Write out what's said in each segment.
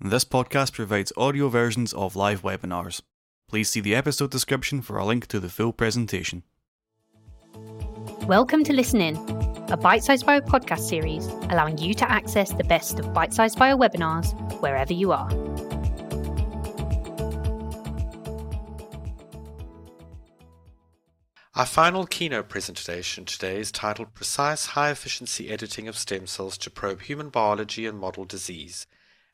This podcast provides audio versions of live webinars. Please see the episode description for a link to the full presentation. Welcome to Listen In, a bite sized bio podcast series allowing you to access the best of bite sized bio webinars wherever you are. Our final keynote presentation today is titled Precise High Efficiency Editing of Stem Cells to Probe Human Biology and Model Disease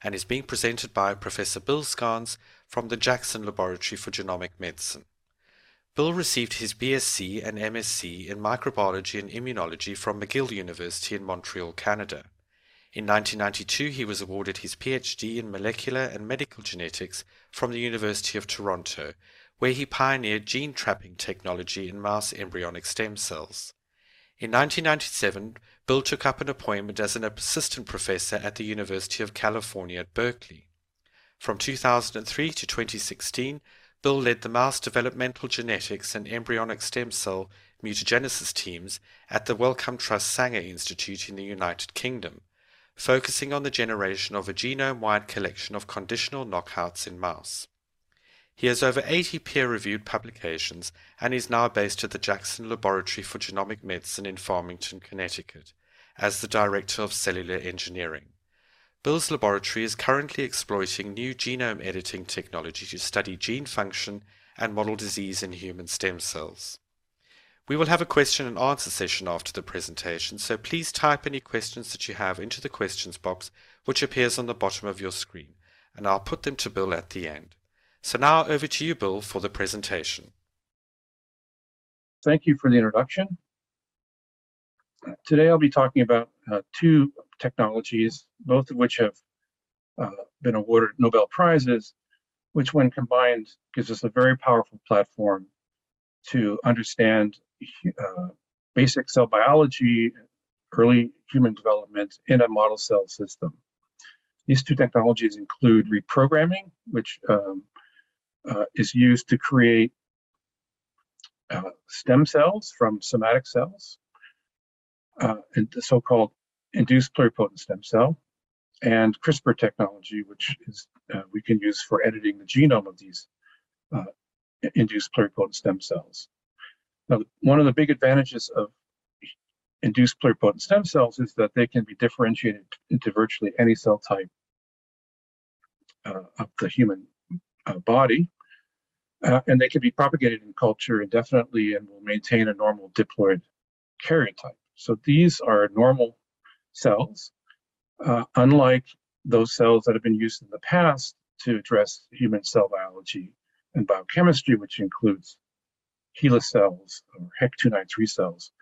and is being presented by Professor Bill Scans from the Jackson Laboratory for Genomic Medicine. Bill received his BSc and MSc in microbiology and immunology from McGill University in Montreal, Canada. In 1992, he was awarded his PhD in molecular and medical genetics from the University of Toronto, where he pioneered gene trapping technology in mouse embryonic stem cells. In 1997, Bill took up an appointment as an assistant professor at the University of California at Berkeley. From 2003 to 2016, Bill led the mouse developmental genetics and embryonic stem cell mutagenesis teams at the Wellcome Trust Sanger Institute in the United Kingdom, focusing on the generation of a genome-wide collection of conditional knockouts in mouse. He has over 80 peer-reviewed publications and is now based at the Jackson Laboratory for Genomic Medicine in Farmington, Connecticut, as the Director of Cellular Engineering. Bill's laboratory is currently exploiting new genome editing technology to study gene function and model disease in human stem cells. We will have a question and answer session after the presentation, so please type any questions that you have into the questions box which appears on the bottom of your screen, and I'll put them to Bill at the end. So now over to you, Bill, for the presentation. Thank you for the introduction. Today I'll be talking about uh, two technologies, both of which have uh, been awarded Nobel Prizes, which when combined gives us a very powerful platform to understand uh, basic cell biology, early human development in a model cell system. These two technologies include reprogramming, which um, uh, is used to create uh, stem cells from somatic cells, uh, and the so-called induced pluripotent stem cell, and CRISPR technology, which is uh, we can use for editing the genome of these uh, induced pluripotent stem cells. Now, one of the big advantages of induced pluripotent stem cells is that they can be differentiated into virtually any cell type uh, of the human uh, body. Uh, and they can be propagated in culture indefinitely and will maintain a normal diploid karyotype. So these are normal cells, uh, unlike those cells that have been used in the past to address human cell biology and biochemistry, which includes HeLa cells or HEK293 cells.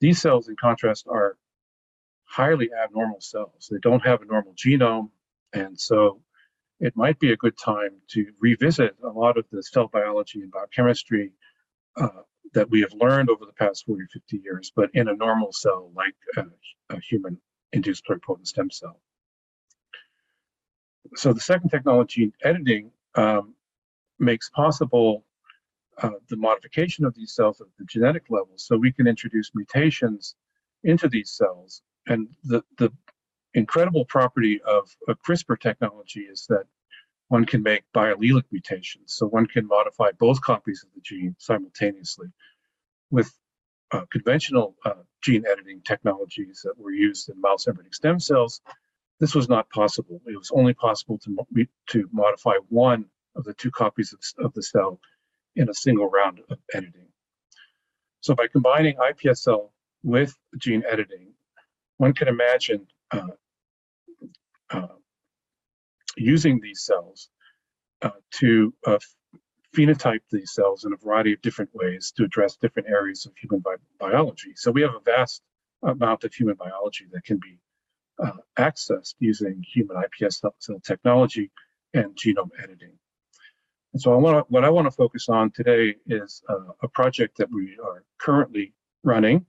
These cells, in contrast, are highly abnormal cells. They don't have a normal genome, and so it might be a good time to revisit a lot of the cell biology and biochemistry uh, that we have learned over the past 40 or 50 years, but in a normal cell like a, a human induced pluripotent stem cell. So the second technology, editing, um, makes possible uh, the modification of these cells at the genetic level so we can introduce mutations into these cells. And the, the incredible property of, of CRISPR technology is that one can make biallelic mutations. So one can modify both copies of the gene simultaneously. With uh, conventional uh, gene editing technologies that were used in mouse embryonic stem cells, this was not possible. It was only possible to, mo- to modify one of the two copies of, of the cell in a single round of editing. So by combining iPSC with gene editing, one can imagine using these cells uh, to uh, phenotype these cells in a variety of different ways to address different areas of human bi biology. So we have a vast amount of human biology that can be uh, accessed using human iPS cell technology and genome editing. And so I want what I want to focus on today is uh, a project that we are currently running,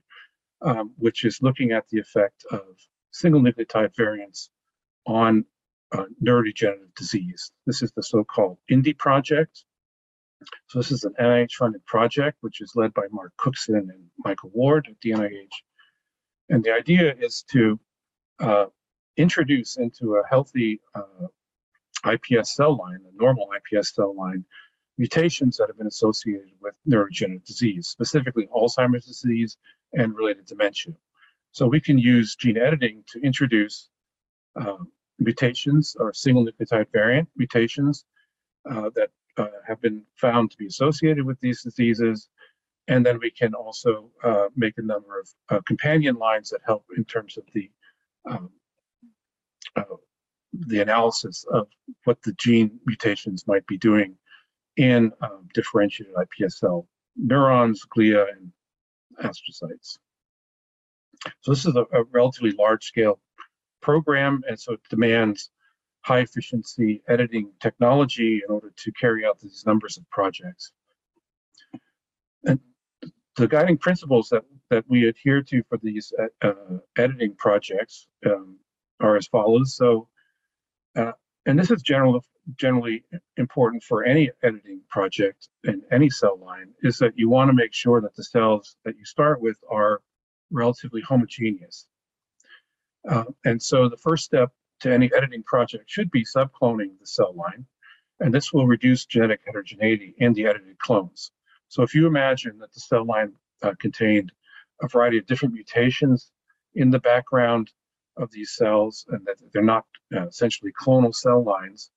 um, which is looking at the effect of single nucleotide variants on uh, neurodegenerative disease. This is the so-called INDI project. So this is an NIH-funded project, which is led by Mark Cookson and Michael Ward at the NIH. And the idea is to uh, introduce into a healthy uh, iPS cell line, a normal iPS cell line, mutations that have been associated with neurodegenerative disease, specifically Alzheimer's disease and related dementia. So we can use gene editing to introduce uh, mutations or single nucleotide variant mutations uh, that uh, have been found to be associated with these diseases. And then we can also uh, make a number of uh, companion lines that help in terms of the um, uh, the analysis of what the gene mutations might be doing in um, differentiated iPSL neurons, glia, and astrocytes. So this is a, a relatively large scale program, and so it demands high efficiency editing technology in order to carry out these numbers of projects. And the guiding principles that, that we adhere to for these uh, uh, editing projects um, are as follows. So, uh, and this is general, generally important for any editing project in any cell line, is that you want to make sure that the cells that you start with are relatively homogeneous. Uh, and so the first step to any editing project should be subcloning the cell line, and this will reduce genetic heterogeneity in the edited clones. So if you imagine that the cell line uh, contained a variety of different mutations in the background of these cells, and that they're not uh, essentially clonal cell lines,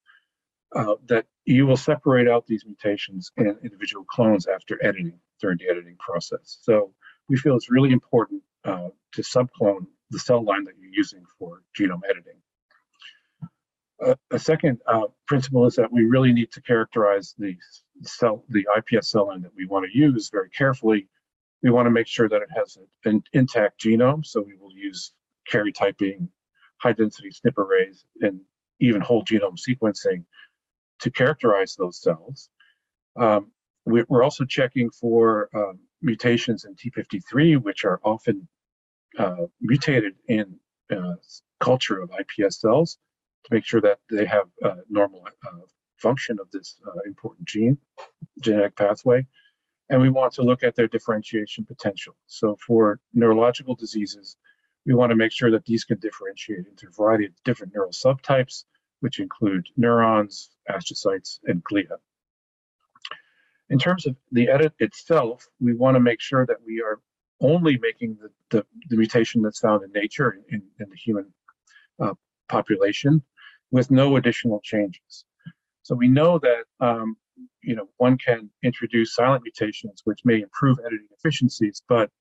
uh, that you will separate out these mutations in individual clones after editing during the editing process. So we feel it's really important uh, to subclone the cell line that you're using for genome editing. Uh, a second uh, principle is that we really need to characterize the cell, the IPS cell line that we want to use very carefully. We want to make sure that it has an intact genome, so we will use karyotyping, high density SNP arrays, and even whole genome sequencing to characterize those cells. Um, we, are also checking for um, mutations in T53, which are often uh, mutated in uh, culture of iPS cells to make sure that they have uh, normal uh, function of this uh, important gene, genetic pathway. And we want to look at their differentiation potential. So for neurological diseases, we want to make sure that these can differentiate into a variety of different neural subtypes, which include neurons, astrocytes, and glia. In terms of the edit itself, we want to make sure that we are only making the, the, the mutation that's found in nature in, in the human uh, population with no additional changes. So we know that um, you know one can introduce silent mutations which may improve editing efficiencies, but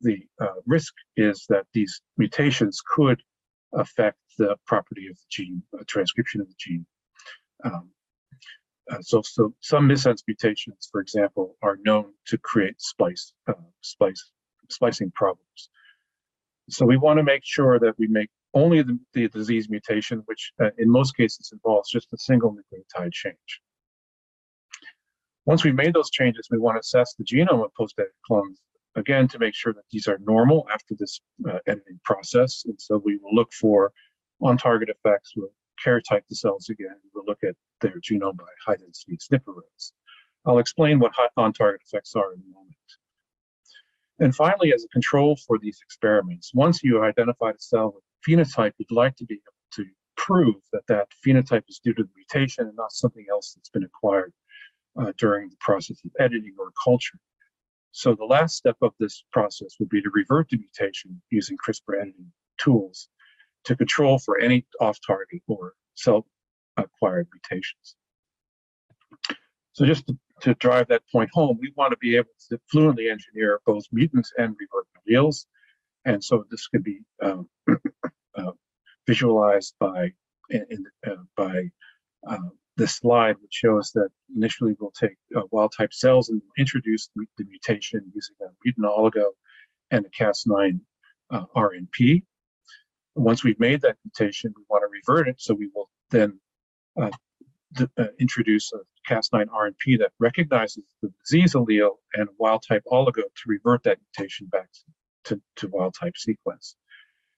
the uh, risk is that these mutations could affect the property of the gene, uh, transcription of the gene. Um, uh, so, so some missense mutations, for example, are known to create splice, uh, splice, splicing problems. So we want to make sure that we make only the, the disease mutation, which uh, in most cases involves just a single nucleotide change. Once we've made those changes, we want to assess the genome of post-edited clones, again, to make sure that these are normal after this uh, editing process. And so we will look for on-target effects. Karyotype the cells again. We'll look at their genome by high-density SNP arrays. I'll explain what on-target effects are in a moment. And finally, as a control for these experiments, once you identified a cell with phenotype, you'd like to be able to prove that that phenotype is due to the mutation and not something else that's been acquired uh, during the process of editing or culture. So the last step of this process would be to revert the mutation using CRISPR editing tools to control for any off-target or cell-acquired mutations. So just to, to, drive that point home, we want to be able to fluently engineer both mutants and revert alleles. And so this could be um, uh, visualized by in, uh, by uh, this slide, which shows that initially we'll take uh, wild type cells and introduce the, the, mutation using a mutant oligo and a Cas9 uh, RNP. Once we've made that mutation, we want to revert it, so we will then uh, introduce a Cas9 RNP that recognizes the disease allele and wild type oligo to revert that mutation back to, to wild type sequence.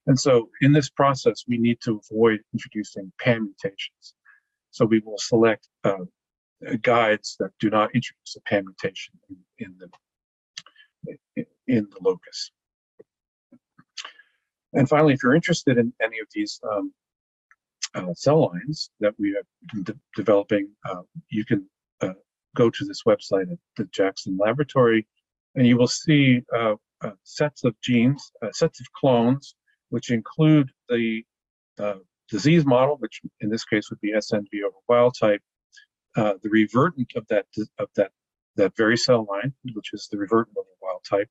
And so in this process, we need to avoid introducing PAM mutations. So we will select uh, guides that do not introduce a PAM mutation in, in the in the locus. And finally, if you're interested in any of these um, uh, cell lines that we are de- developing, uh, you can uh, go to this website at the Jackson Laboratory, and you will see uh, uh, sets of genes, sets of clones, which include the disease model, which in this case would be SNV over wild type, the revertant of that of that that very cell line, which is the revertant over wild type,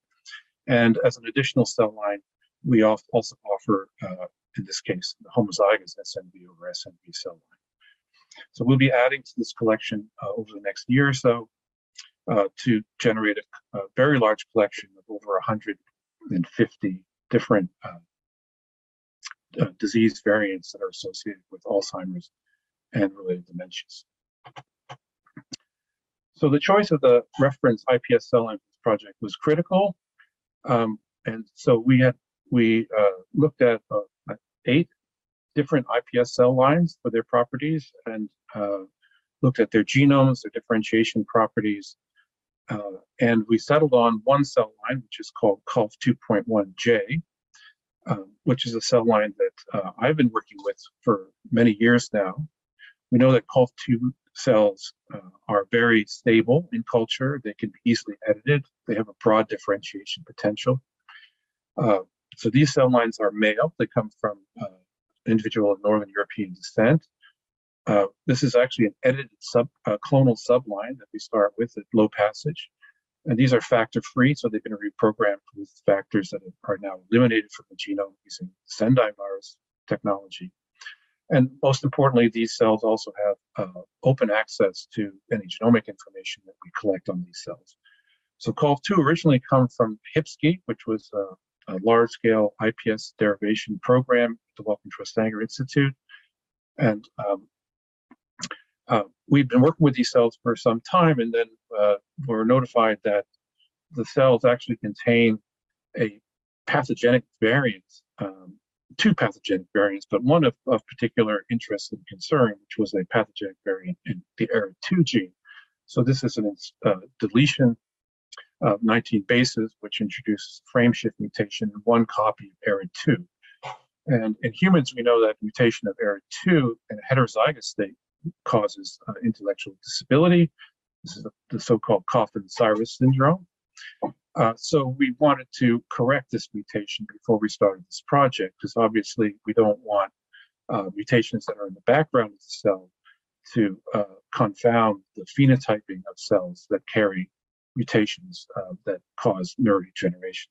and as an additional cell line, we also offer, uh, in this case, the homozygous SNV over SNV cell line. So we'll be adding to this collection uh, over the next year or so uh, to generate a, a, very large collection of over 150 different uh, uh, disease variants that are associated with Alzheimer's and related dementias. So the choice of the reference IPS cell line project was critical. Um, and so we had we uh, looked at uh, eight different IPS cell lines for their properties and uh, looked at their genomes, their differentiation properties, uh, and we settled on one cell line, which is called COLF 2.1J, um, which is a cell line that uh, I've been working with for many years now. We know that COLF 2 cells uh, are very stable in culture. They can be easily edited. They have a broad differentiation potential. Uh, so these cell lines are male. They come from uh, an individual of Northern European descent. Uh, this is actually an edited sub, uh, clonal subline that we start with at low passage. And these are factor free, so they've been reprogrammed with factors that are now eliminated from the genome using Sendai virus technology. And most importantly, these cells also have uh, open access to any genomic information that we collect on these cells. So COLF2 originally come from HIPSCI, which was a, a large-scale IPS derivation program at the Wellcome Sanger Institute. And um, uh, we've been working with these cells for some time, and then uh, we're notified that the cells actually contain a pathogenic variant um, two pathogenic variants, but one of, of particular interest and concern, which was a pathogenic variant in the ARID2 gene. So this is a uh, deletion of 19 bases, which introduces frame shift mutation in one copy of ARID2. And in humans, we know that mutation of ARID2 in a heterozygous state causes uh, intellectual disability. This is the, so-called Coffin-Siris syndrome. Uh, so we wanted to correct this mutation before we started this project, because obviously we don't want uh, mutations that are in the background of the cell to uh, confound the phenotyping of cells that carry mutations uh, that cause neurodegeneration.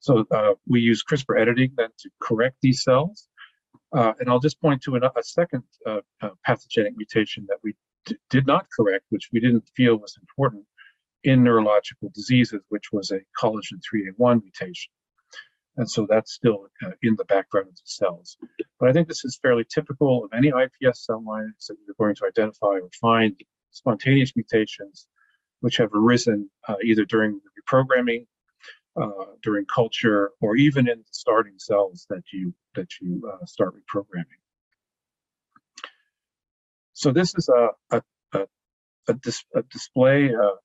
So uh, we use CRISPR editing then to correct these cells. and I'll just point to a, a second pathogenic mutation that we did not correct, which we didn't feel was important, in neurological diseases, which was a collagen 3A1 mutation. And so that's still uh, in the background of the cells. But I think this is fairly typical of any IPS cell lines that you're going to identify or find spontaneous mutations which have arisen uh, either during reprogramming, uh, during culture, or even in the starting cells that you that you uh, start reprogramming. So this is a a, a, a, dis, a display uh,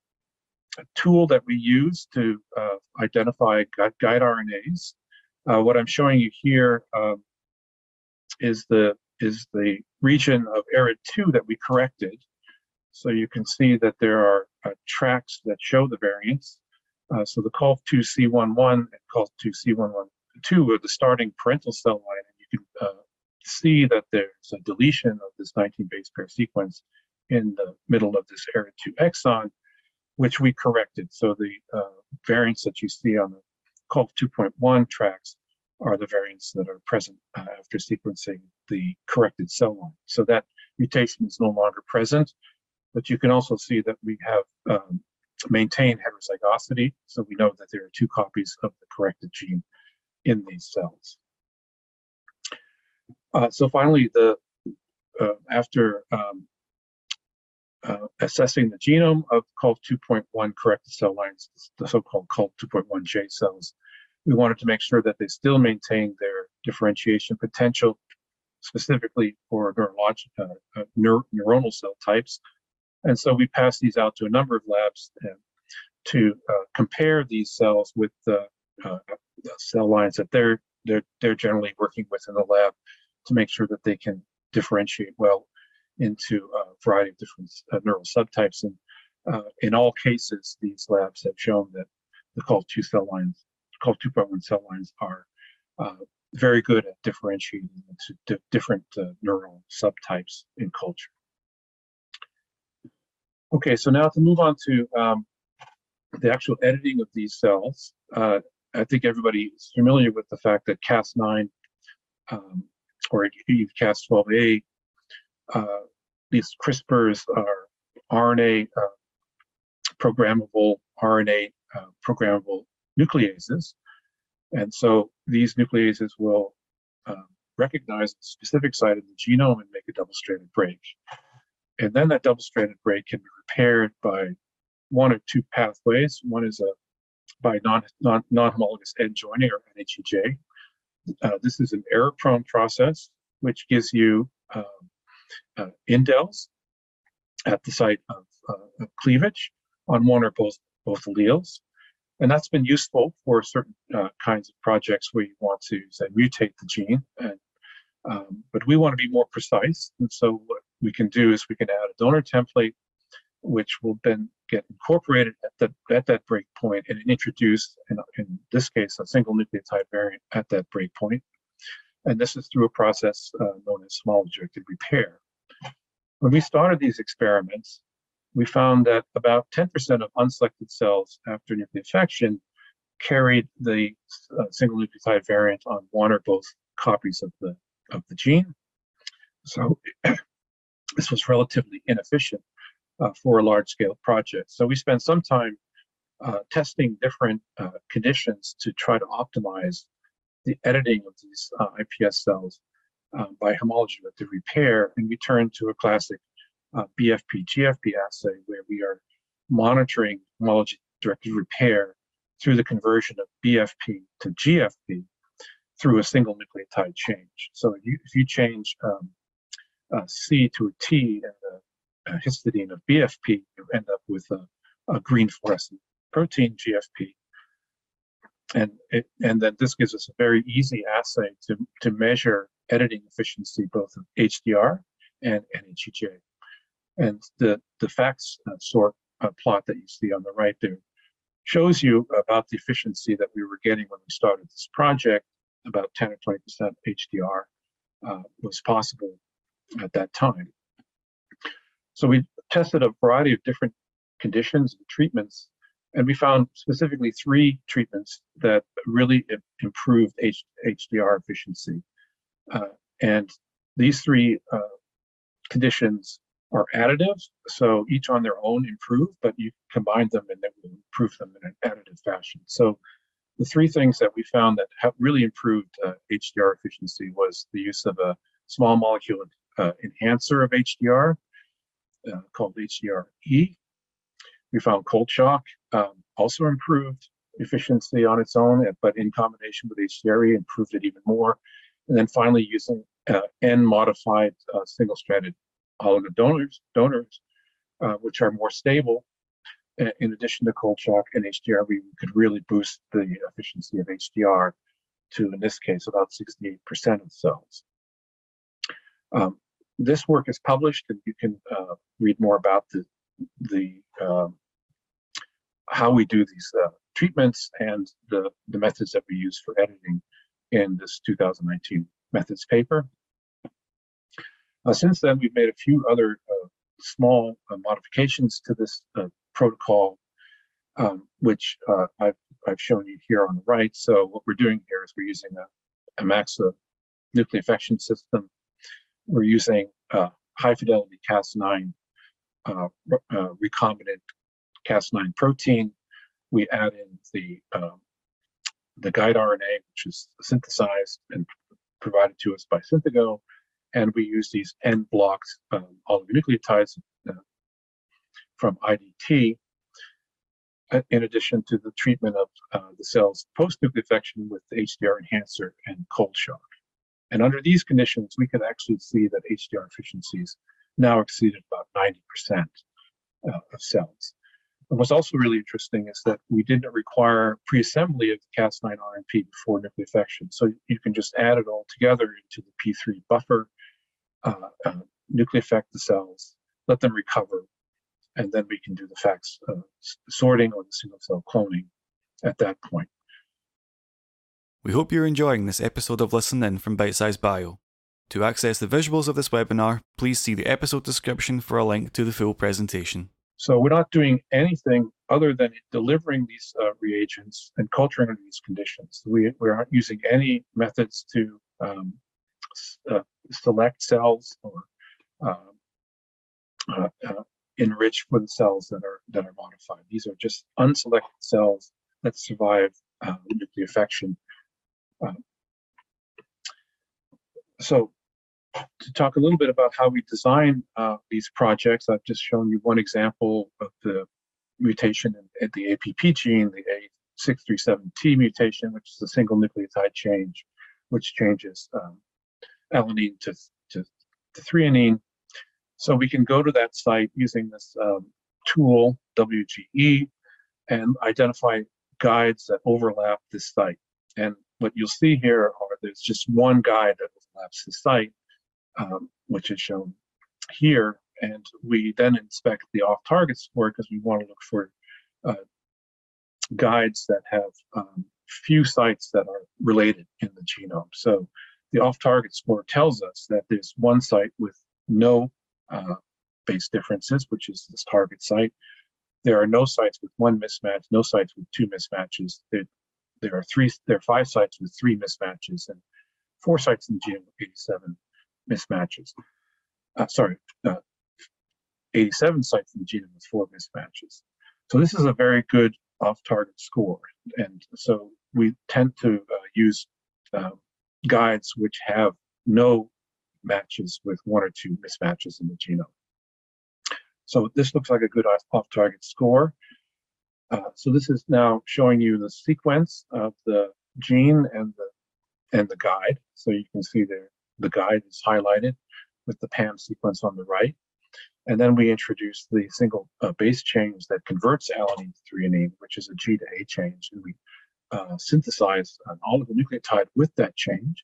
a tool that we use to uh, identify guide, guide RNAs. Uh, what I'm showing you here um, is the is the region of ARID2 that we corrected. So you can see that there are uh, tracks that show the variants. Uh, so the COLF2C11 and COLF2C112 are the starting parental cell line, and you can uh, see that there's a deletion of this 19 base pair sequence in the middle of this ARID2 exon, which we corrected. So the uh, variants that you see on the COLF 2.1 tracks are the variants that are present uh, after sequencing the corrected cell line. So that mutation is no longer present, but you can also see that we have um, maintained heterozygosity. So we know that there are two copies of the corrected gene in these cells. Uh, so finally, the uh, after um, uh, assessing the genome of COLF 2.1 corrected cell lines, the so-called COLF 2.1J cells. We wanted to make sure that they still maintain their differentiation potential, specifically for neurologic, uh, uh, neur neuronal cell types. And so we passed these out to a number of labs to uh, compare these cells with the uh, cell lines that they're, they're, they're generally working with in the lab to make sure that they can differentiate well into a variety of different uh, neural subtypes. And uh, in all cases, these labs have shown that the COL2 cell lines, COL2.1 cell lines are uh, very good at differentiating into different uh, neural subtypes in culture. Okay, so now to move on to um, the actual editing of these cells, uh, I think everybody is familiar with the fact that Cas9 um, or Cas12a, uh, these CRISPRs are RNA uh, programmable RNA uh, programmable nucleases. And so these nucleases will um, recognize a specific site in the genome and make a double-stranded break. And then that double-stranded break can be repaired by one or two pathways. One is a by non, non, non-homologous end joining or NHEJ. Uh, this is an error-prone process, which gives you um, uh, indels at the site of, uh, of cleavage on one or both both alleles. And that's been useful for certain uh, kinds of projects where you want to say mutate the gene. And, um, but we want to be more precise. And so what we can do is we can add a donor template, which will then get incorporated at, the, at that breakpoint and introduce, in, in this case, a single nucleotide variant at that breakpoint. And this is through a process uh, known as small-directed repair. When we started these experiments, we found that about 10% of unselected cells after nucleofection carried the uh, single nucleotide variant on one or both copies of the of the gene. So this was relatively inefficient uh, for a large-scale project. So we spent some time uh, testing different uh, conditions to try to optimize the editing of these uh, iPS cells um, by homology directed repair, and we turned to a classic uh, BFP GFP assay where we are monitoring homology directed repair through the conversion of BFP to GFP through a single nucleotide change. So you, if you change um, a C to a T and the histidine of BFP, you end up with a, a green fluorescent protein GFP. And, it, and then this gives us a very easy assay to, to measure editing efficiency both of HDR and NHEJ. And the, the facts uh, sort uh, plot that you see on the right there shows you about the efficiency that we were getting when we started this project. About 10 or 20% HDR uh, was possible at that time. So we tested a variety of different conditions and treatments, and we found specifically three treatments that really improved H HDR efficiency. Uh, and these three uh, conditions are additive, so each on their own improve, but you combine them and then will improve them in an additive fashion. So the three things that we found that have really improved uh, HDR efficiency was the use of a small molecule uh, enhancer of HDR uh, called HDRE. We found cold shock um, also improved efficiency on its own, but in combination with HDRE improved it even more. And then finally using uh, N-modified uh, single-stranded oligo donors, donors uh, which are more stable. In addition to cold shock and HDR, we could really boost the efficiency of HDR to, in this case, about 68% of cells. Um, this work is published, and you can uh, read more about the the um, how we do these uh, treatments and the the methods that we use for editing in this 2019 methods paper. Uh, since then, we've made a few other uh, small uh, modifications to this uh, protocol, um, which I've, I've shown you here on the right. So what we're doing here is we're using a, a MAXA nucleofection system. We're using high fidelity Cas9 recombinant Cas9 protein. We add in the um, the guide RNA, which is synthesized and provided to us by Synthego, and we use these N blocked um, oligonucleotides uh, from IDT uh, in addition to the treatment of uh, the cells post-nucleofection with the HDR enhancer and cold shock. And under these conditions, we can actually see that HDR efficiencies now exceeded about 90% uh, of cells. And what's also really interesting is that we didn't require pre-assembly of the Cas9 RNP before nucleofection. So you can just add it all together into the P3 buffer, uh, uh, nucleofect the cells, let them recover, and then we can do the FACS sorting or the single cell cloning at that point. We hope you're enjoying this episode of Listen In from Bite Size Bio. To access the visuals of this webinar, please see the episode description for a link to the full presentation. So we're not doing anything other than delivering these uh, reagents and culturing under these conditions. We, we aren't using any methods to um, uh, select cells or uh, uh, uh, enrich for the cells that are that are modified. These are just unselected cells that survive uh, nucleofection. So to talk a little bit about how we design uh, these projects, I've just shown you one example of the mutation in, in the APP gene, the A637T mutation, which is a single nucleotide change, which changes um, alanine to, to, to threonine. So we can go to that site using this um, tool, WGE, and identify guides that overlap this site. And what you'll see here are there's just one guide that overlaps the site, um, which is shown here. And we then inspect the off-target score because we want to look for uh, guides that have um, few sites that are related in the genome. So the off-target score tells us that there's one site with no uh, base differences, which is this target site. There are no sites with one mismatch, no sites with two mismatches. There, there are three, there are five sites with three mismatches and four sites in the genome with 87 mismatches. Uh, sorry, uh, 87 sites in the genome with four mismatches. So this is a very good off-target score. And so we tend to uh, use uh, guides which have no matches with one or two mismatches in the genome. So this looks like a good off-target score. Uh, so this is now showing you the sequence of the gene and the and the guide. So you can see there the guide is highlighted with the PAM sequence on the right. And then we introduce the single uh, base change that converts alanine to threonine, which is a G to A change. And we uh, synthesize an oligonucleotide with that change.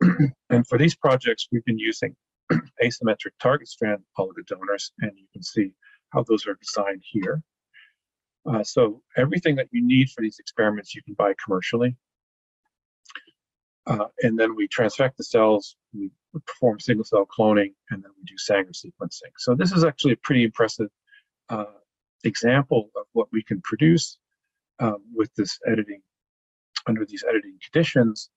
and for these projects, we've been using asymmetric target strand oligodonors, and you can see how those are designed here. Uh, so everything that you need for these experiments, you can buy commercially. Uh, and then we transfect the cells, we perform single cell cloning, and then we do Sanger sequencing. So this is actually a pretty impressive uh, example of what we can produce um, with this editing under these editing conditions.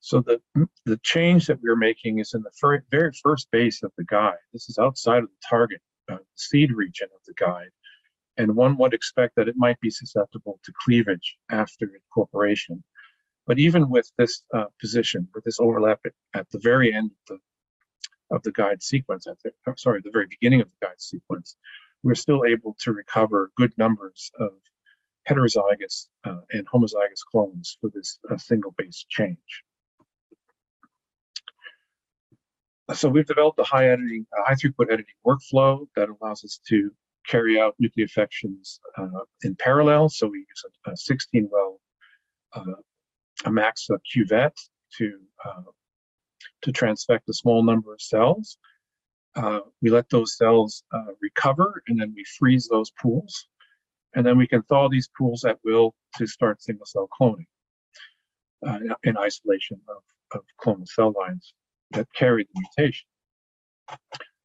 So the, the change that we're making is in the very, very first base of the guide. This is outside of the target uh, seed region of the guide. And one would expect that it might be susceptible to cleavage after incorporation. But even with this uh, position, with this overlap at, at, the very end of the, of the guide sequence, at the, sorry, the very beginning of the guide sequence, we're still able to recover good numbers of heterozygous uh, and homozygous clones for this uh, single base change. So we've developed a high editing, a high throughput editing workflow that allows us to carry out nucleofections uh, in parallel. So we use a, a 16 well uh, a max cuvette to uh, to transfect a small number of cells. Uh, we let those cells uh, recover and then we freeze those pools. And then we can thaw these pools at will to start single cell cloning in isolation of, of clonal cell lines that carry the mutation.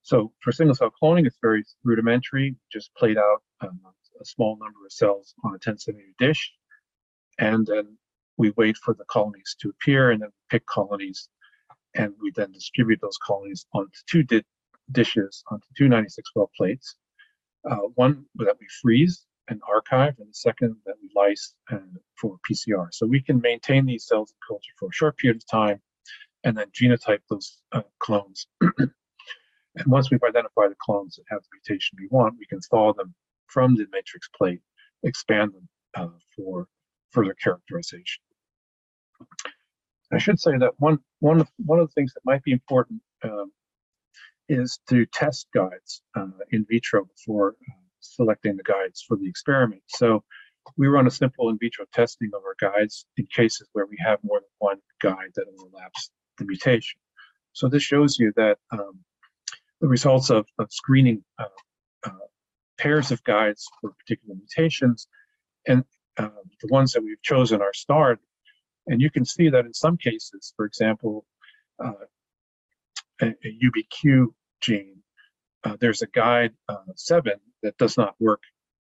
So for single cell cloning, it's very rudimentary, just played out um, a small number of cells on a 10 centimeter dish. And then we wait for the colonies to appear and then pick colonies. And we then distribute those colonies onto two di dishes, onto two 96 well plates. Uh, one that we freeze and archive, and the second that we lyse uh, for PCR. So we can maintain these cells in culture for a short period of time and then genotype those uh, clones. and once we've identified the clones that have the mutation we want, we can thaw them from the matrix plate, expand them uh, for further characterization. I should say that one one of one of the things that might be important um, is to test guides uh, in vitro before uh, selecting the guides for the experiment. So we run a simple in vitro testing of our guides in cases where we have more than one guide that overlaps the mutation. So this shows you that um, the results of, of screening uh, uh, pairs of guides for particular mutations and uh, the ones that we've chosen are starred. And you can see that in some cases, for example, uh, a, a, UBQ gene, uh, there's a guide uh, 7 that does not work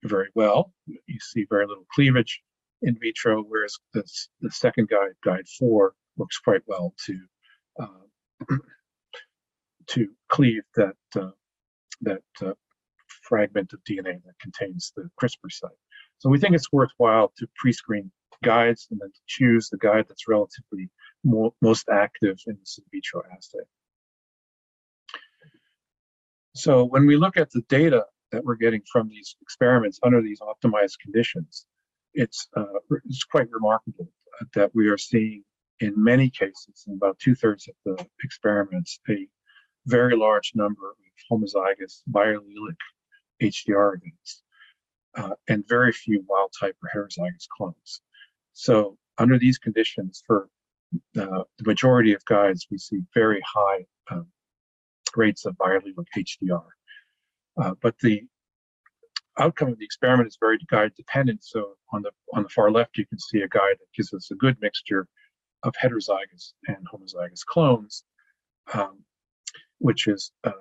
very well. You see very little cleavage in vitro, whereas this, the second guide, guide 4, works quite well to to cleave that uh, that uh, fragment of DNA that contains the CRISPR site. So we think it's worthwhile to pre-screen guides and then to choose the guide that's relatively more, most active in this in vitro assay. So when we look at the data that we're getting from these experiments under these optimized conditions, it's, uh, it's quite remarkable that we are seeing in many cases, in about two thirds of the experiments, a very large number of homozygous biallelic HDR events uh, and very few wild type or heterozygous clones. So under these conditions, for uh, the majority of guides, we see very high um, rates of biallelic HDR. Uh, but the outcome of the experiment is very guide dependent. So on the on the far left, you can see a guide that gives us a good mixture of heterozygous and homozygous clones, um, which is uh,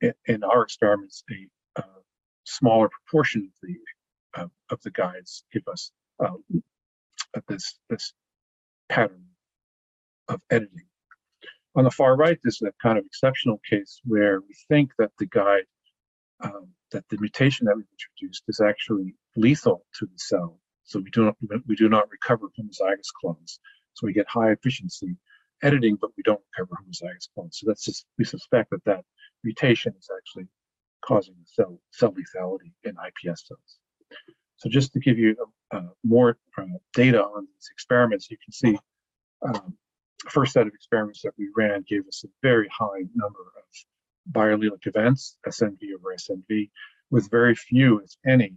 in, in, our experiments a uh, smaller proportion of the uh, of the guides give us uh, this this pattern of editing. On the far right, this is a kind of exceptional case where we think that the guide um, that the mutation that we've introduced is actually lethal to the cell. So we do not we do not recover homozygous clones. So we get high efficiency editing, but we don't recover homozygous clones. So that's just, we suspect that that mutation is actually causing the cell, cell lethality in iPS cells. So just to give you uh, more uh, data on these experiments, you can see um, first set of experiments that we ran gave us a very high number of biallelic events, SNV over SNV, with very few, if any,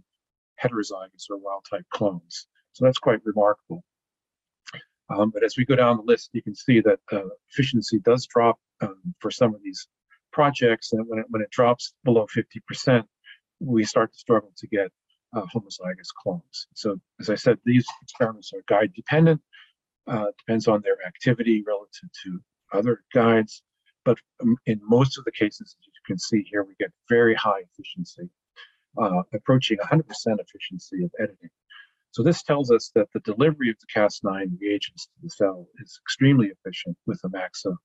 heterozygous or wild type clones. So that's quite remarkable. Um, but as we go down the list, you can see that uh, efficiency does drop um, for some of these projects. And when it, when it drops below 50%, we start to struggle to get uh, homozygous clones. So as I said, these experiments are guide dependent, uh, depends on their activity relative to other guides. But um, in most of the cases, as you can see here, we get very high efficiency, uh, approaching 100% efficiency of editing. So this tells us that the delivery of the Cas9 reagents to the cell is extremely efficient with Amaxa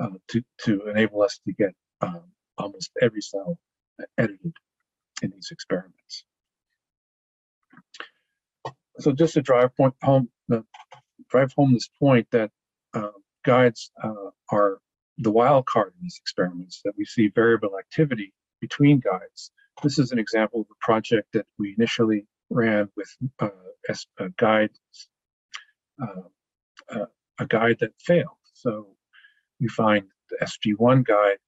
uh, to, to enable us to get um, almost every cell edited in these experiments. So just to drive point home, uh, drive home this point that uh, guides are the wild card in these experiments, that we see variable activity between guides. This is an example of a project that we initially ran with uh, a guide, uh, uh, a guide that failed. So we find the SG1 guide,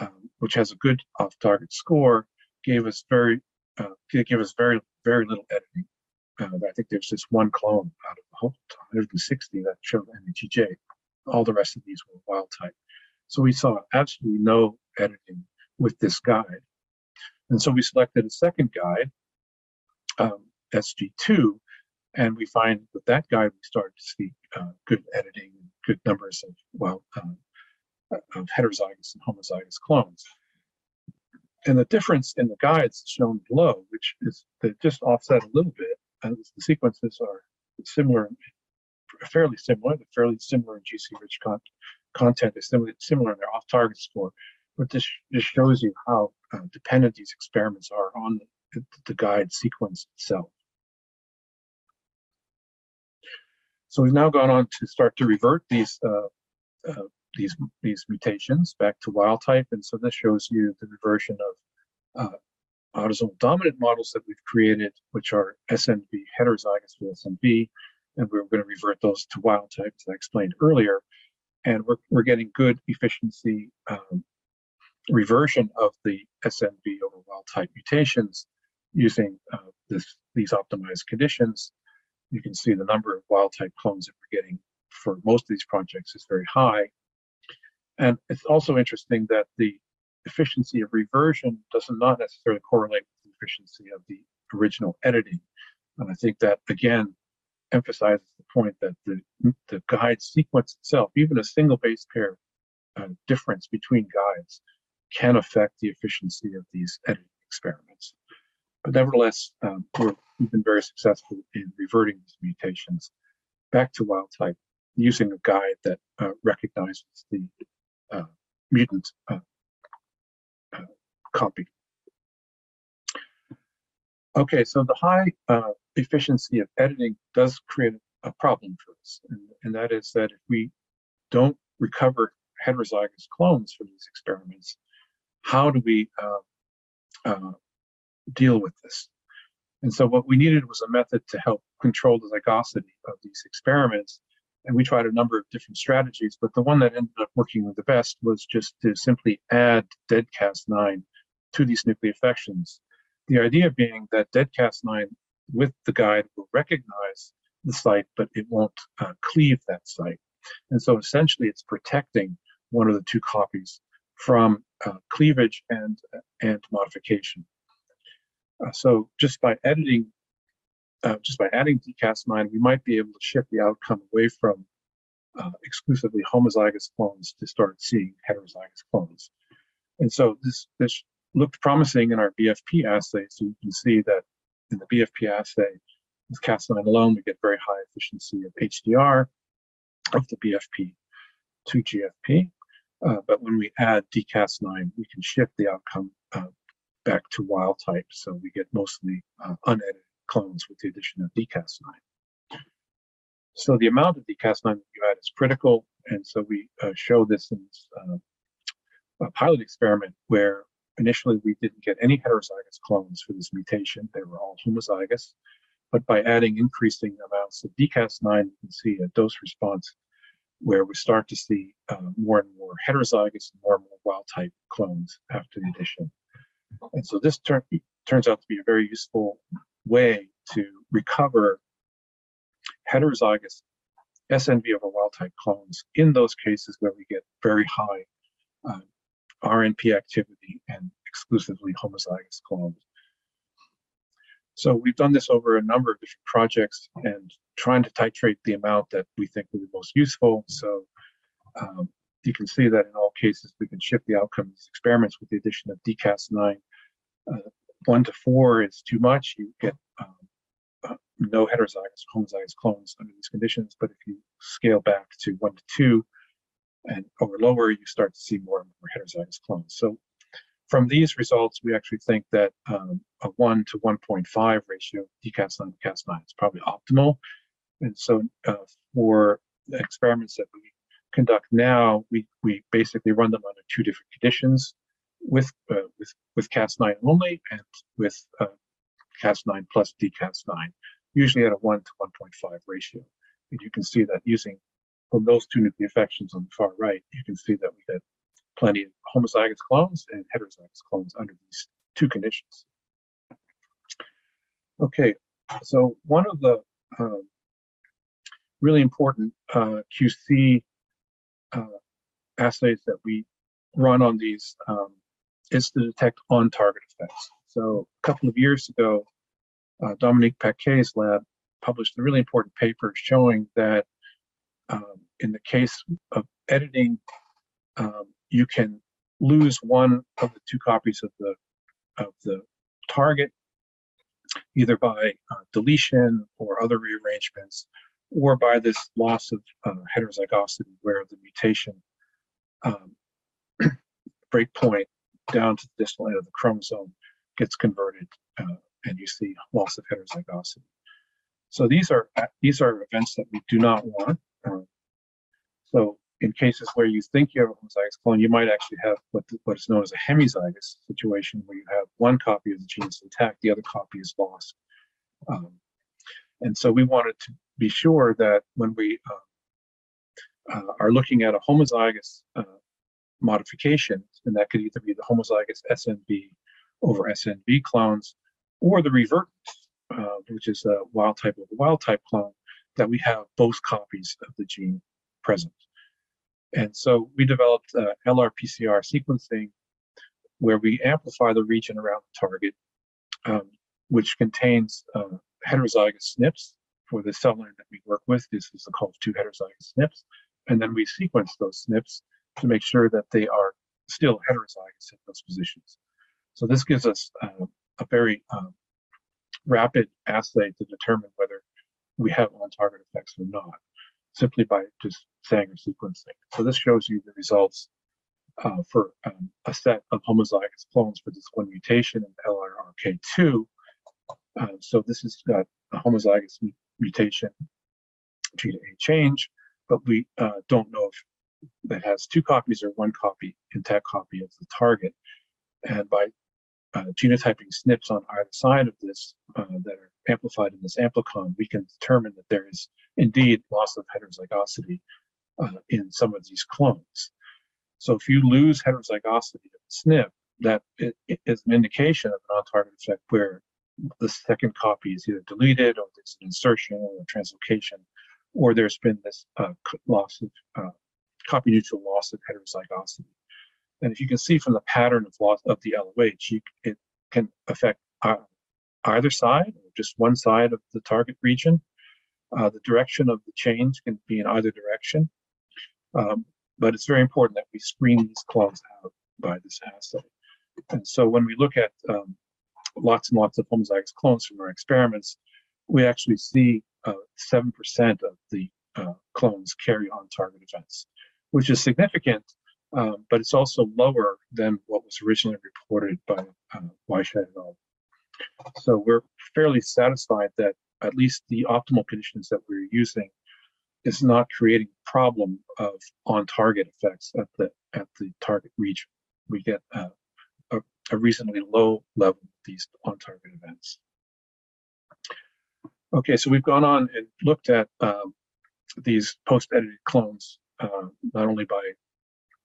um, which has a good off-target score, gave us very uh, gave us very very little editing. Uh, I think there's just one clone out of the whole 160 that showed NAGJ. All the rest of these were wild type. So we saw absolutely no editing with this guide. And so we selected a second guide um, SG2, and we find with that guide we start to see uh, good editing, good numbers of well um, of heterozygous and homozygous clones. And the difference in the guides shown below, which is just offset a little bit, and the sequences are similar, fairly similar. They're fairly similar in GC-rich con content. They're similar, similar in their off-target score, but this just shows you how uh, dependent these experiments are on the the guide sequence itself. So we've now gone on to start to revert these uh, uh, these these mutations back to wild type, and so this shows you the reversion of uh, autosomal dominant models that we've created, which are SNV heterozygous with SNV, and we're going to revert those to wild type, as I explained earlier. And we're we're getting good efficiency um, reversion of the SNV over wild type mutations using uh, this, these optimized conditions. You can see the number of wild type clones that we're getting for most of these projects is very high. And it's also interesting that the efficiency of reversion does not necessarily correlate with the efficiency of the original editing. And I think that again emphasizes the point that the, the guide sequence itself, even a single base pair uh, difference between guides, can affect the efficiency of these editing experiments. But nevertheless, um, we have been very successful in reverting these mutations back to wild type using a guide that uh, recognizes the uh, mutant uh, uh, copy. Okay, so the high uh, efficiency of editing does create a problem for us, and, and that is that if we don't recover heterozygous clones from these experiments, how do we uh, deal with this? And so what we needed was a method to help control the zygosity of these experiments. And we tried a number of different strategies, but the one that ended up working the best was just to simply add dead Cas9 to these nucleofections. The idea being that dead Cas9 with the guide will recognize the site, but it won't uh, cleave that site. And so essentially it's protecting one of the two copies from uh, cleavage and, and modification. Uh, so just by editing, uh, just by adding dcas9, we might be able to shift the outcome away from uh, exclusively homozygous clones to start seeing heterozygous clones. And so this, this looked promising in our BFP assay. So you can see that in the BFP assay, with Cas9 alone, we get very high efficiency of HDR of the BFP to GFP. Uh, but when we add dcas9, we can shift the outcome uh, back to wild type. So we get mostly uh, unedited clones with the addition of dcas9. So the amount of dcas9 that you add is critical. And so we uh, show this in uh, pilot experiment where initially we didn't get any heterozygous clones for this mutation. They were all homozygous. But by adding increasing amounts of dcas9, you can see a dose response where we start to see uh, more and more heterozygous more and more wild type clones after the addition. And so this turn, turns out to be a very useful way to recover heterozygous SNV over wild type clones in those cases where we get very high uh, RNP activity and exclusively homozygous clones. So we've done this over a number of different projects and trying to titrate the amount that we think will be most useful. So um, you can see that in all cases, we can shift the outcomes experiments with the addition of DCAS9. Uh, one to four is too much. You get um, uh, no heterozygous homozygous clones under these conditions. But if you scale back to one to two and or lower, you start to see more and more heterozygous clones. So from these results, we actually think that um, a 1 to 1.5 ratio DCAS9 to Cas9 is probably optimal. And so uh, for experiments that we conduct now, we, we basically run them under two different conditions with, uh, with, with Cas9 only and with uh, Cas9 plus DCAS9, usually at a 1 to 1.5 ratio. And you can see that using from those two nucleofections on the far right, you can see that we get plenty of homozygous clones and heterozygous clones under these two conditions. Okay, so one of the um, really important uh, QC uh, assays that we run on these um, is to detect on-target effects. So a couple of years ago, uh, Dominique Paquet's lab published a really important paper showing that um, in the case of editing um, you can lose one of the two copies of the of the target either by uh, deletion or other rearrangements or by this loss of uh, heterozygosity where the mutation um, breakpoint down to the distal end of the chromosome gets converted uh, and you see loss of heterozygosity. So these are these are events that we do not want. Um, so in cases where you think you have a homozygous clone, you might actually have what, what is known as a hemizygous situation, where you have one copy of the gene intact, the other copy is lost. Um, and so we wanted to be sure that when we uh, uh, are looking at a homozygous uh, modifications, and that could either be the homozygous SNB over SNV clones or the revert, uh, which is a wild type of a wild type clone, that we have both copies of the gene present. And so we developed uh, LR-PCR sequencing where we amplify the region around the target, um, which contains uh, heterozygous SNPs for the cell line that we work with. This is called two heterozygous SNPs. And then we sequence those SNPs to make sure that they are still heterozygous in those positions. So this gives us uh, a very um, rapid assay to determine whether we have on-target effects or not, simply by just Sanger sequencing. So this shows you the results uh, for um, a set of homozygous clones for this one mutation in LRRK2. Uh, so this has got a homozygous mutation, G to A change, but we uh, don't know if that has two copies or one copy, intact copy of the target. And by uh, genotyping SNPs on either side of this uh, that are amplified in this amplicon, we can determine that there is indeed loss of heterozygosity uh, in some of these clones. So if you lose heterozygosity of the SNP, that is an indication of an on-target effect where the second copy is either deleted or there's an insertion or a translocation, or there's been this uh, loss of uh, copy neutral loss of heterozygosity. And if you can see from the pattern of loss of the LOH, you, it can affect uh, either side or just one side of the target region. Uh, the direction of the change can be in either direction. Um, but it's very important that we screen these clones out by this assay. And so when we look at um, lots and lots of homozygous clones from our experiments, we actually see 7% uh, of the uh, clones carry on target events, which is significant, um, but it's also lower than what was originally reported by uh, Weisheit et al. So we're fairly satisfied that at least the optimal conditions that we're using is not creating a problem of on-target effects at the at the target region. We get a, a, reasonably low level of these on-target events. Okay, so we've gone on and looked at um, these post-edited clones, uh, not only by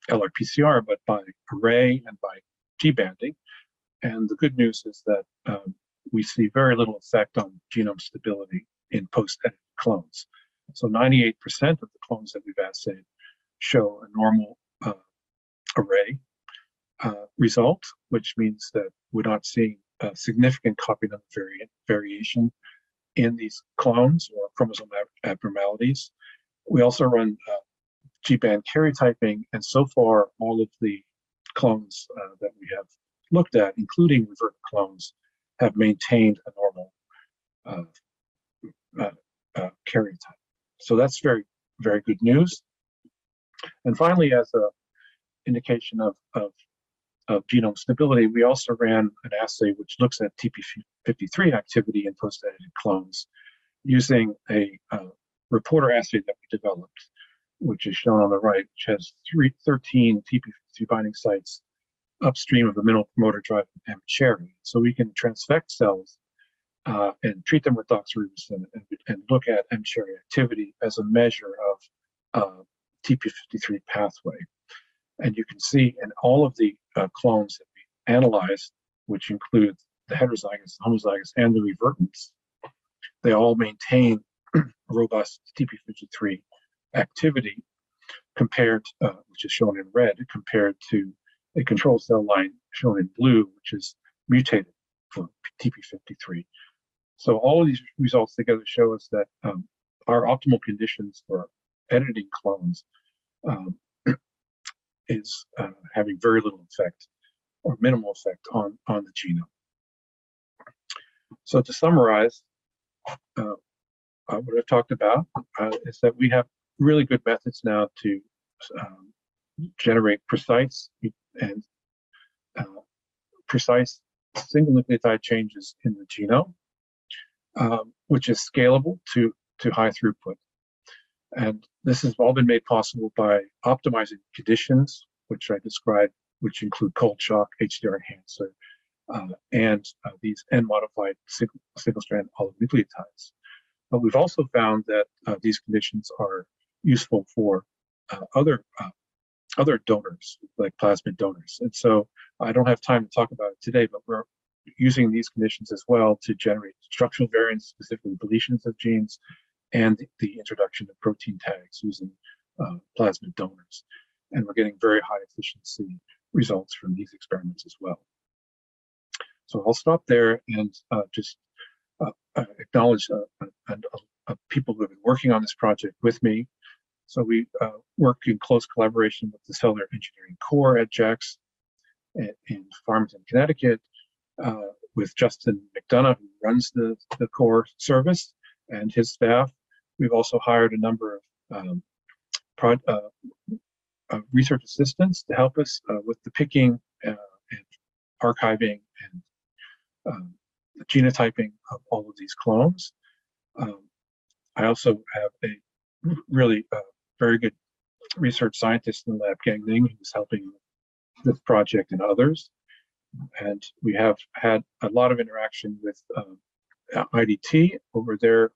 LRPCR, but by array and by G-banding. And the good news is that um, we see very little effect on genome stability in post-edited clones. So 98% of the clones that we've assayed show a normal uh, array uh, result, which means that we're not seeing a significant copy number variant variation in these clones or chromosome abnormalities. We also run uh, G-band karyotyping, and so far all of the clones uh, that we have looked at, including revert clones, have maintained a normal uh, uh, uh karyotype. So that's very, very good news. And finally, as an indication of, of, of genome stability, we also ran an assay which looks at TP53 activity in post-edited clones using a uh, reporter assay that we developed, which is shown on the right, which has three, 13 TP53 binding sites upstream of the mineral promoter drive and cherry. So we can transfect cells uh, and treat them with doxorubicin and, and look at mCherry activity as a measure of uh, TP53 pathway. And you can see in all of the uh, clones that we analyzed, which include the heterozygous, homozygous, and the revertants, they all maintain robust TP53 activity compared, uh, which is shown in red, compared to a control cell line shown in blue, which is mutated for TP53. So all of these results together show us that um, our optimal conditions for editing clones um, is uh, having very little effect or minimal effect on, on the genome. So to summarize, uh, uh, what I've talked about uh, is that we have really good methods now to um, generate precise and uh, precise single nucleotide changes in the genome um, which is scalable to, to high throughput. And this has all been made possible by optimizing conditions, which I described, which include cold shock, HDR enhancer, uh, and uh, these N-modified single, single-strand oligonucleotides. But we've also found that uh, these conditions are useful for uh, other uh, other donors, like plasmid donors. And so I don't have time to talk about it today, but we're using these conditions as well to generate structural variants, specifically deletions of genes, and the introduction of protein tags using uh, plasmid donors. And we're getting very high efficiency results from these experiments as well. So I'll stop there and uh, just uh, uh acknowledge uh, uh, people who have been working on this project with me. So we work in close collaboration with the Cellular Engineering Core at JAX in Farmington, Connecticut, with Justin McDonough, who runs the, the core service, and his staff. We've also hired a number of um, pro, uh, uh, research assistants to help us uh, with the picking and archiving and um, genotyping of all of these clones. Um, I also have a really uh, very good research scientist in the lab, Gang Ning, who's helping with this project and others. And we have had a lot of interaction with uh, IDT over their uh,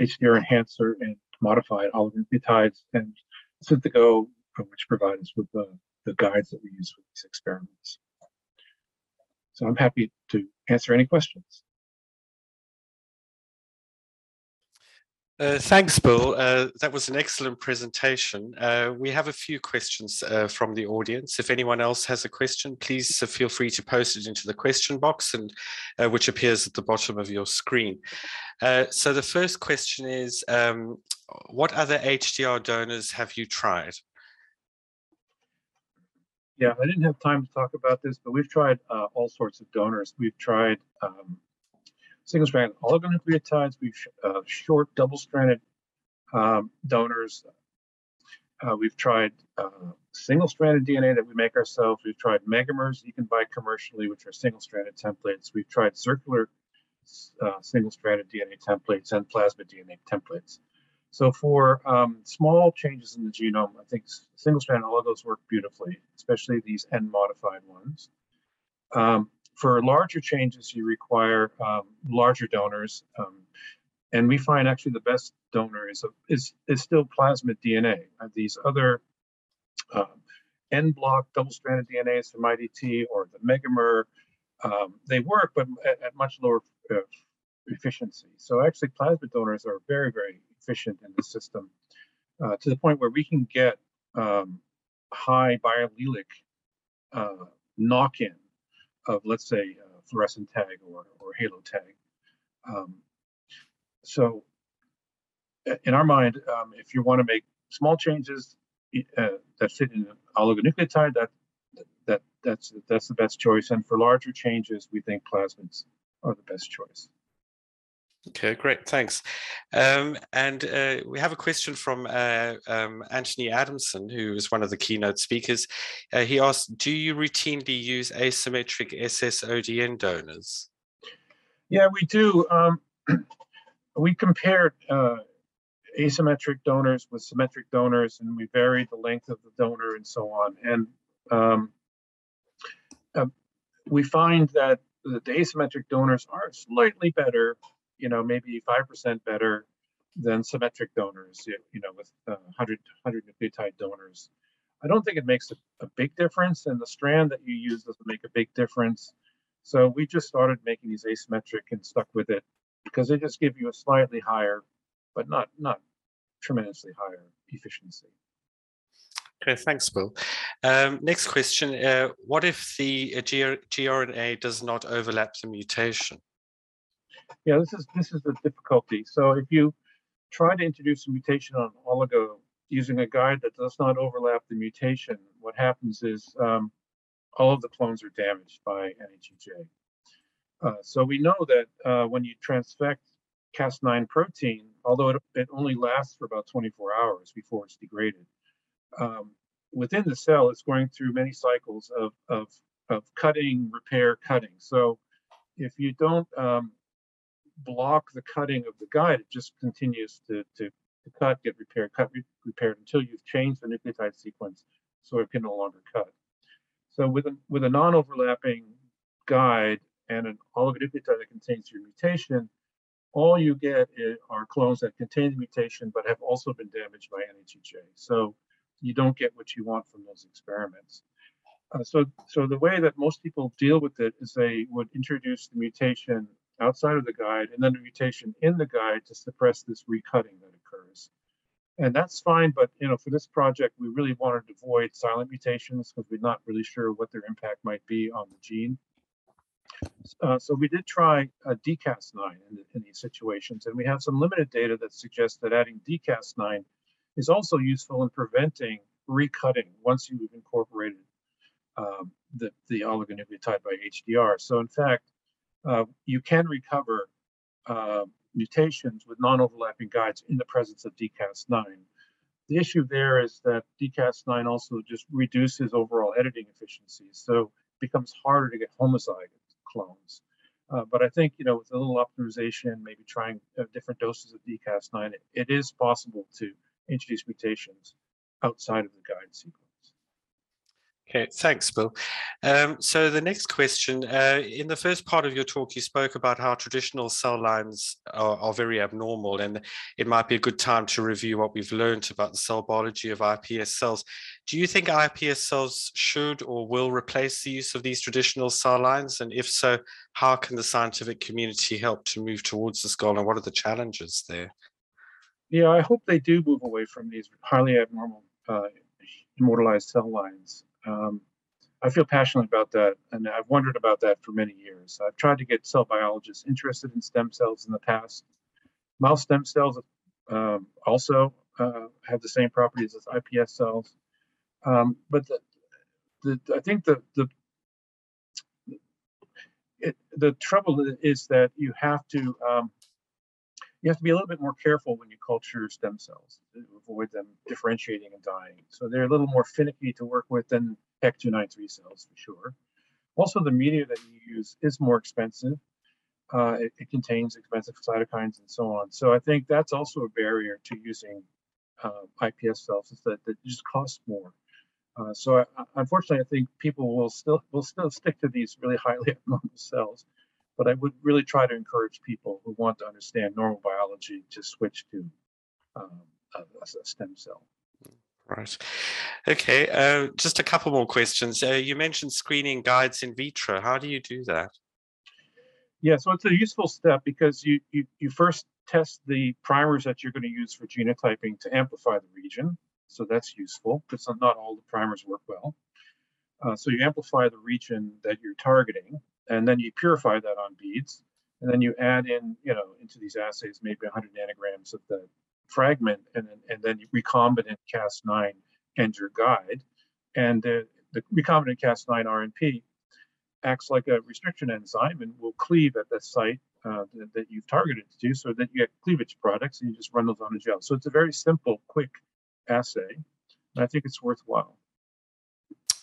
HDR enhancer and modified oligonucleotides and Synthego, which provide us with the, the guides that we use for these experiments. So I'm happy to answer any questions. Uh, thanks, Bill. Uh, that was an excellent presentation. Uh, we have a few questions uh, from the audience. If anyone else has a question, please uh, feel free to post it into the question box, and uh, which appears at the bottom of your screen. so the first question is, um, what other HDR donors have you tried? Yeah, I didn't have time to talk about this, but we've tried all sorts of donors. We've tried um, single-stranded oligonucleotides. We've uh, short double-stranded um, donors. Uh, we've tried uh, single-stranded DNA that we make ourselves. We've tried megamers you can buy commercially, which are single-stranded templates. We've tried circular uh, single-stranded DNA templates and plasmid DNA templates. So for um, small changes in the genome, I think single stranded oligos work beautifully, especially these N-modified ones. Um, for larger changes, you require um, larger donors, um, and we find actually the best donor is is, is still plasmid DNA. Uh, these other uh, N-block double-stranded DNAs from IDT or the Megamer, um, they work, but at, at much lower uh, efficiency. So actually, plasmid donors are very, very efficient in the system uh, to the point where we can get um, high biallelic uh, knock-in of, let's say, uh, fluorescent tag or, or halo tag. Um, so in our mind, um, if you want to make small changes uh, that fit in an oligonucleotide, that that that's that's the best choice. And for larger changes, we think plasmids are the best choice. Okay, great, thanks. Um, and uh, we have a question from uh, um, Anthony Adamson, who is one of the keynote speakers. Uh, he asked, do you routinely use asymmetric SSODN donors? Yeah, we do. Um, we compared uh, asymmetric donors with symmetric donors, and we varied the length of the donor and so on. And um, uh, we find that the asymmetric donors are slightly better you know, maybe 5% better than symmetric donors, you know, with uh, 100, 100 nucleotide donors. I don't think it makes a, a, big difference, and the strand that you use doesn't make a big difference. So we just started making these asymmetric and stuck with it because they just give you a slightly higher, but not not tremendously higher efficiency. Okay, thanks, Bill. Um, next question: uh, What if the uh, gRNA does not overlap the mutation? Yeah, this is this is the difficulty. So if you try to introduce a mutation on oligo using a guide that does not overlap the mutation, what happens is um, all of the clones are damaged by NHEJ. Uh, so we know that uh, when you transfect Cas9 protein, although it, it, only lasts for about 24 hours before it's degraded, um, within the cell, it's going through many cycles of, of, of cutting, repair, cutting. So if you don't um, block the cutting of the guide. It just continues to, to, to cut, get repaired, cut, re repaired until you've changed the nucleotide sequence so it can no longer cut. So with a, with a non-overlapping guide and an oligonucleotide that contains your mutation, all you get are clones that contain the mutation but have also been damaged by NHEJ. So you don't get what you want from those experiments. Uh, so, so the way that most people deal with it is they would introduce the mutation outside of the guide and then a mutation in the guide to suppress this recutting that occurs. And that's fine, but you know, for this project, we really wanted to avoid silent mutations because we're not really sure what their impact might be on the gene. Uh, so we did try uh, DCAS9 in, in, these situations, and we have some limited data that suggests that adding DCAS9 is also useful in preventing recutting once you've incorporated um, the, the oligonucleotide by HDR. So in fact, uh, you can recover uh, mutations with non-overlapping guides in the presence of DCAS9. The issue there is that DCAS9 also just reduces overall editing efficiency, so it becomes harder to get homozygous clones. Uh, but I think, you know, with a little optimization, maybe trying uh, different doses of DCAS9, it, it is possible to introduce mutations outside of the guide sequence. Okay, thanks, Bill. Um, so the next question, uh, in the first part of your talk, you spoke about how traditional cell lines are, are, very abnormal, and it might be a good time to review what we've learned about the cell biology of iPS cells. Do you think iPS cells should or will replace the use of these traditional cell lines? And if so, how can the scientific community help to move towards this goal, and what are the challenges there? Yeah, I hope they do move away from these highly abnormal uh, immortalized cell lines. Um, I feel passionate about that, and I've wondered about that for many years. I've tried to get cell biologists interested in stem cells in the past. Mouse stem cells um, also uh, have the same properties as iPS cells, um, but the, the, I think the the it, the trouble is that you have to um, you have to be a little bit more careful when you culture stem cells avoid them differentiating and dying. So they're a little more finicky to work with than HEK293 cells for sure. Also, the media that you use is more expensive. Uh, it, it, contains expensive cytokines and so on. So I think that's also a barrier to using uh, iPS cells is that, that it just costs more. Uh, so I, unfortunately, I think people will still will still stick to these really highly abnormal cells but I would really try to encourage people who want to understand normal biology to switch to um, a, a, stem cell. Right. Okay. Uh, just a couple more questions. Uh, you mentioned screening guides in vitro. How do you do that? Yeah, so it's a useful step because you you, you first test the primers that you're going to use for genotyping to amplify the region. So that's useful because not all the primers work well. Uh, so you amplify the region that you're targeting, and then you purify that on beads, and then you add in, you know, into these assays maybe 100 nanograms of the fragment, and then and then recombinant Cas9 and your guide, and the, the recombinant Cas9 RNP acts like a restriction enzyme and will cleave at the site uh, that, that, you've targeted to, so that you get cleavage products, and you just run those on a gel. So it's a very simple, quick assay, and I think it's worthwhile.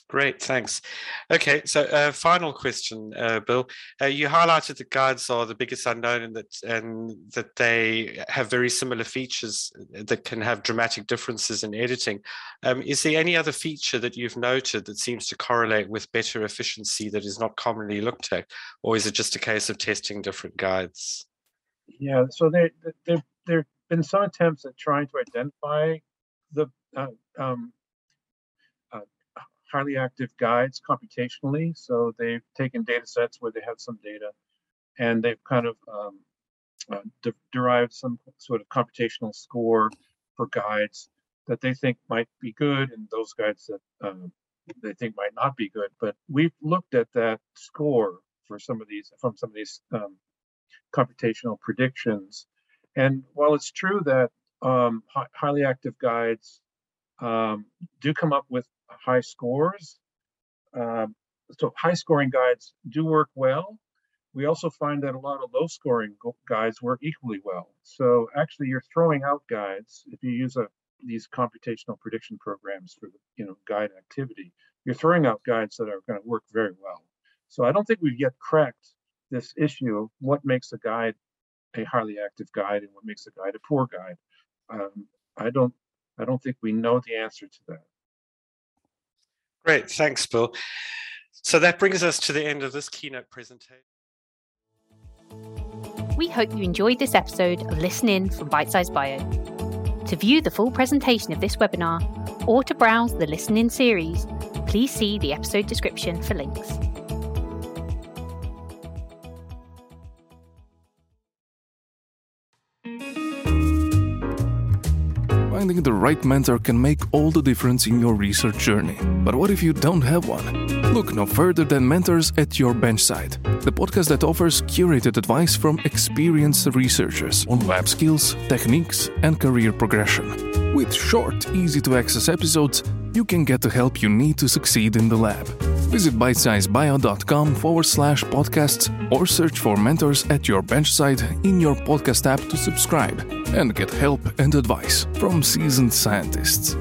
Great, thanks. Okay, so uh, final question, uh, Bill. Uh, you highlighted that guides are the biggest unknown and that and that they have very similar features that can have dramatic differences in editing. Um, is there any other feature that you've noted that seems to correlate with better efficiency that is not commonly looked at, or is it just a case of testing different guides? Yeah, so there there there have been some attempts at trying to identify the uh, um, highly active guides computationally. So they've taken data sets where they have some data and they've kind of um, uh, de- derived some sort of computational score for guides that they think might be good and those guides that um, they think might not be good. But we've looked at that score for some of these from some of these um, computational predictions. And while it's true that um, hi- highly active guides um, do come up with high scores. Uh, so high scoring guides do work well. We also find that a lot of low scoring guides work equally well. So actually you're throwing out guides if you use a, these computational prediction programs for you know guide activity, you're throwing out guides that are going to work very well. So I don't think we've yet cracked this issue of what makes a guide a highly active guide and what makes a guide a poor guide. Um, I don't I don't think we know the answer to that. Great, thanks, Bill. So that brings us to the end of this keynote presentation. We hope you enjoyed this episode of Listen In from Bite Size Bio. To view the full presentation of this webinar, or to browse the listening series, please see the episode description for links. Finding the right mentor can make all the difference in your research journey. But what if you don't have one? Look no further than Mentors at Your Benchside, the podcast that offers curated advice from experienced researchers on lab skills, techniques, and career progression. With short, easy to access episodes, you can get the help you need to succeed in the lab. Visit bitesizebio.com forward slash podcasts or search for mentors at your bench site in your podcast app to subscribe and get help and advice from seasoned scientists.